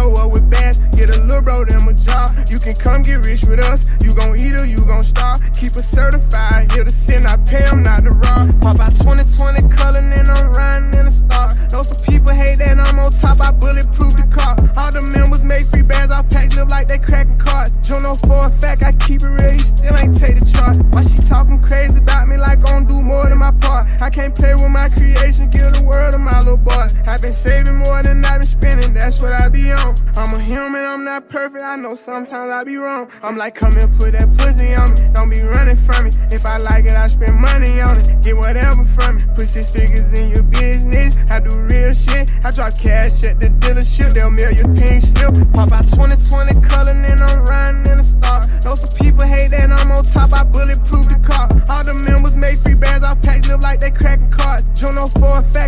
bando up with bass. Get a little bro them a job. You can come get rich with us. You gon' eat or you gon' starve. Keep it certified. Here to sin, I pay 'em not the rob. Pop out 2020 color, and I'm riding in a star. Know some people hate that I'm on top. I bulletproof the car. All the members make free bands. I pack live like they cracking cards. Juno for a fact, I keep it real. Human. I'm not perfect. I know sometimes I be wrong. I'm like, come and put that pussy on me. Don't be running from me. If I like it, I spend money on it. Get whatever from me. Put six figures in your business. I do real shit. I drop cash at the dealership. They'll mail your pink slip. Pop out 2020 color, and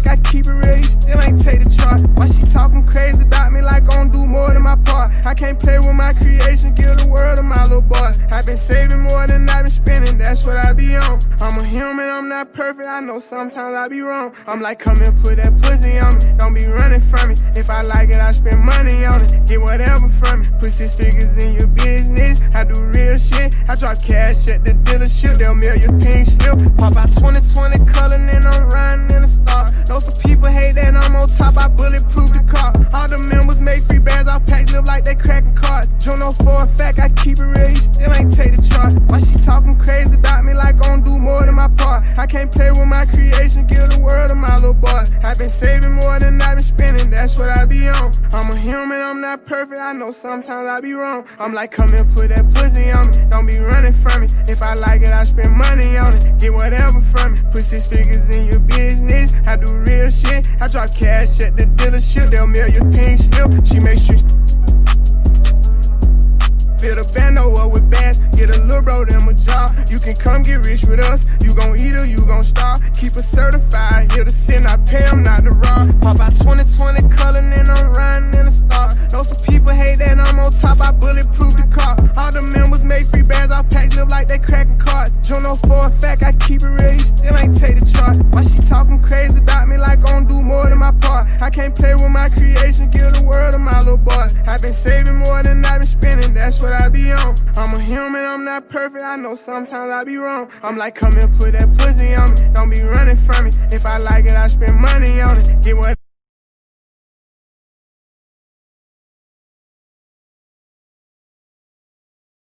fact. I keep it real. Still ain't take the chart. Why she talking crazy about me like gon' don't do more than my part? I can't play with my creation. Give the world to my little boy. I've been saving more than I've been spending. That's what I be on. I'm a human. I'm not perfect. I know sometimes I be wrong. I'm like, come and put that pussy on me. Don't be running from me. If I like it, I spend money on it. Get whatever from me. Put six figures in your business. I do real shit. I drop cash at the dealership. They'll mail your pink slip. Pop I live like they cracking cards. Juno for a fact. I keep it real. You still ain't take the chart. Why she talking crazy about me like gon' don't do more than my part? I can't play with my creation. Give the world to my little boy. I've been saving more than I've been spending. That's what I be on. I'm a human. I'm not perfect. I know sometimes I be wrong. I'm like, come and put that pussy on me. Don't be running from me. If I like it, I spend money on it. Get whatever from me. Put six figures in your business. I do real shit. I drop cash at the dealership. They'll mail your pink slip. She make sure. You can come get rich with us, you gon' eat or you gon' starve. Keep it certified, here to sin, I pay 'em not to rob. Pop out 2020 color, and I'm riding in a star. Know some people hate that I'm on top, I bulletproof the car. All the members make free bands, I pack live like they cracking cards. Juno oh for a fact, I keep it real, you still ain't take the chart. Why she talking crazy about me like gon' do more than my part? I can't play with my creation, give the world to my little boy. I've been saving more than I've been spending, that's what I be on. I'm a human, I'm not perfect, I know sometimes I be wrong. I'm like, come and put that pussy on me, don't be running from me. If I like it, I spend money on it. Get what